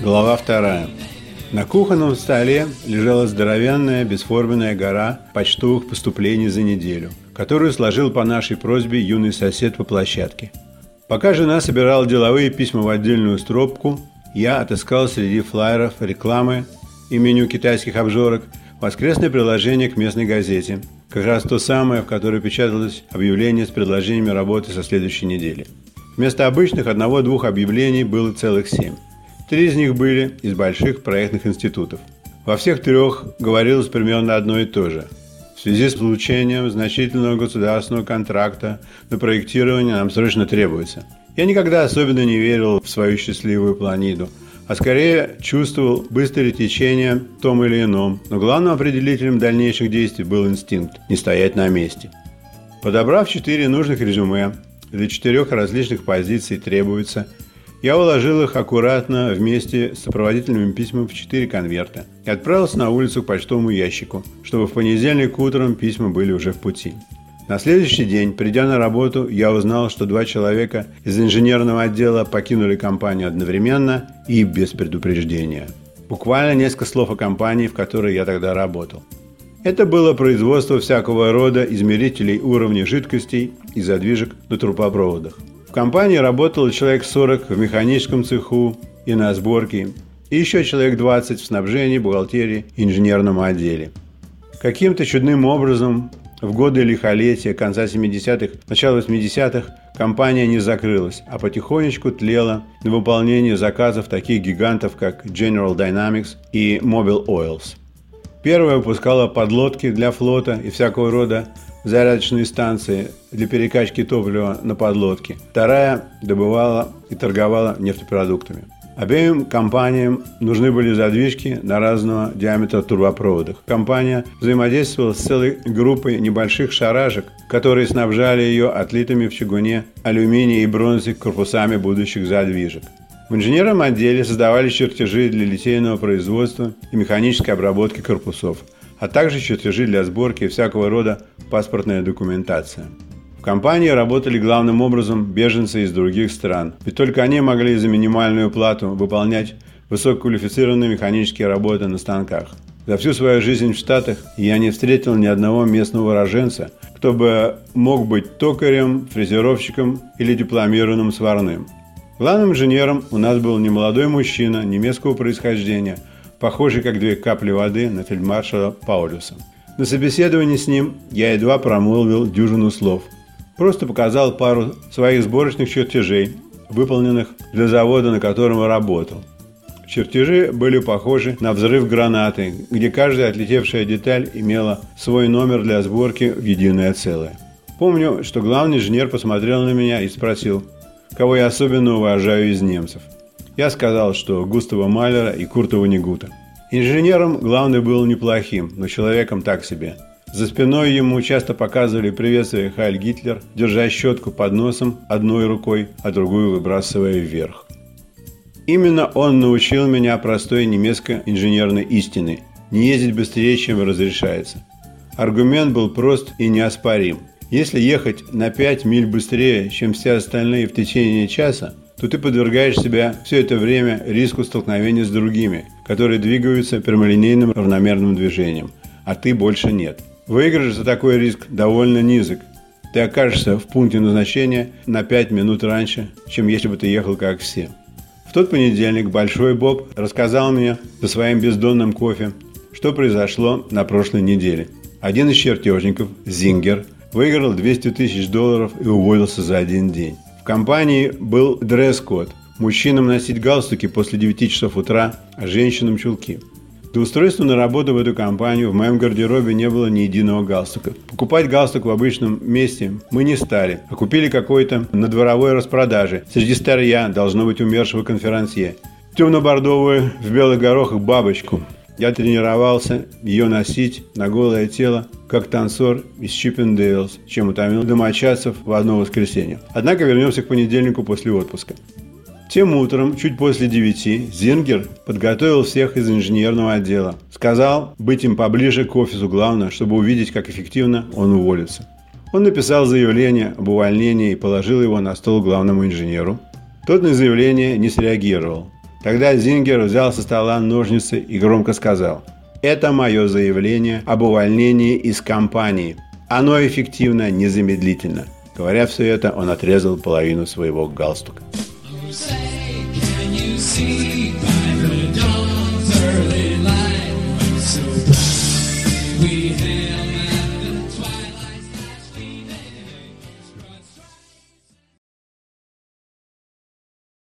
Глава вторая. На кухонном столе лежала здоровенная бесформенная гора почтовых поступлений за неделю, которую сложил по нашей просьбе юный сосед по площадке. Пока жена собирала деловые письма в отдельную стропку, я отыскал среди флайеров, рекламы и меню китайских обжорок воскресное приложение к местной газете, как раз то самое, в которой печаталось объявление с предложениями работы со следующей недели. Вместо обычных одного-двух объявлений было целых семь. Три из них были из больших проектных институтов. Во всех трех говорилось примерно одно и то же. В связи с получением значительного государственного контракта на проектирование нам срочно требуется. Я никогда особенно не верил в свою счастливую планиду, а скорее чувствовал быстрое течение в том или ином, но главным определителем дальнейших действий был инстинкт – не стоять на месте. Подобрав четыре нужных резюме, для четырех различных позиций требуется – я уложил их аккуратно вместе с сопроводительными письмами в четыре конверта и отправился на улицу к почтовому ящику, чтобы в понедельник утром письма были уже в пути. На следующий день, придя на работу, я узнал, что два человека из инженерного отдела покинули компанию одновременно и без предупреждения. Буквально несколько слов о компании, в которой я тогда работал. Это было производство всякого рода измерителей уровня жидкостей и задвижек на трубопроводах – в компании работало человек 40 в механическом цеху и на сборке, и еще человек 20 в снабжении, бухгалтерии и инженерном отделе. Каким-то чудным образом в годы лихолетия конца 70-х, начала 80-х компания не закрылась, а потихонечку тлела на выполнение заказов таких гигантов, как General Dynamics и Mobil Oils. Первая выпускала подлодки для флота и всякого рода зарядочные станции для перекачки топлива на подлодке. Вторая добывала и торговала нефтепродуктами. Обеим компаниям нужны были задвижки на разного диаметра турбопроводах. Компания взаимодействовала с целой группой небольших шаражек, которые снабжали ее отлитыми в чугуне алюминия и бронзы корпусами будущих задвижек. В инженерном отделе создавали чертежи для литейного производства и механической обработки корпусов – а также чертежи для сборки всякого рода паспортная документация. В компании работали главным образом беженцы из других стран, ведь только они могли за минимальную плату выполнять высококвалифицированные механические работы на станках. За всю свою жизнь в Штатах я не встретил ни одного местного уроженца, кто бы мог быть токарем, фрезеровщиком или дипломированным сварным. Главным инженером у нас был немолодой мужчина немецкого происхождения – похожий как две капли воды на фельдмаршала Паулюса. На собеседовании с ним я едва промолвил дюжину слов. Просто показал пару своих сборочных чертежей, выполненных для завода, на котором работал. Чертежи были похожи на взрыв гранаты, где каждая отлетевшая деталь имела свой номер для сборки в единое целое. Помню, что главный инженер посмотрел на меня и спросил, кого я особенно уважаю из немцев – я сказал, что Густава Малера и Курта Ванигута. Инженером главный был неплохим, но человеком так себе. За спиной ему часто показывали приветствие Хайль Гитлер, держа щетку под носом одной рукой, а другую выбрасывая вверх. Именно он научил меня простой немецко-инженерной истины – не ездить быстрее, чем разрешается. Аргумент был прост и неоспорим. Если ехать на 5 миль быстрее, чем все остальные в течение часа, то ты подвергаешь себя все это время риску столкновения с другими, которые двигаются прямолинейным равномерным движением, а ты больше нет. Выигрыш за такой риск довольно низок. Ты окажешься в пункте назначения на 5 минут раньше, чем если бы ты ехал как все. В тот понедельник Большой Боб рассказал мне за своим бездонным кофе, что произошло на прошлой неделе. Один из чертежников, Зингер, выиграл 200 тысяч долларов и уволился за один день. В компании был дресс-код. Мужчинам носить галстуки после 9 часов утра, а женщинам чулки. До устройства на работу в эту компанию в моем гардеробе не было ни единого галстука. Покупать галстук в обычном месте мы не стали, а купили какой-то на дворовой распродаже. Среди старья должно быть умершего конферансье. Темно-бордовую в белых горохах бабочку. Я тренировался ее носить на голое тело, как танцор из Чиппендейлс, чем утомил домочадцев в одно воскресенье. Однако вернемся к понедельнику после отпуска. Тем утром, чуть после девяти, Зингер подготовил всех из инженерного отдела. Сказал быть им поближе к офису главного, чтобы увидеть, как эффективно он уволится. Он написал заявление об увольнении и положил его на стол главному инженеру. Тот на заявление не среагировал. Тогда Зингер взял со стола ножницы и громко сказал «Это мое заявление об увольнении из компании. Оно эффективно незамедлительно». Говоря все это, он отрезал половину своего галстука. Say, can you see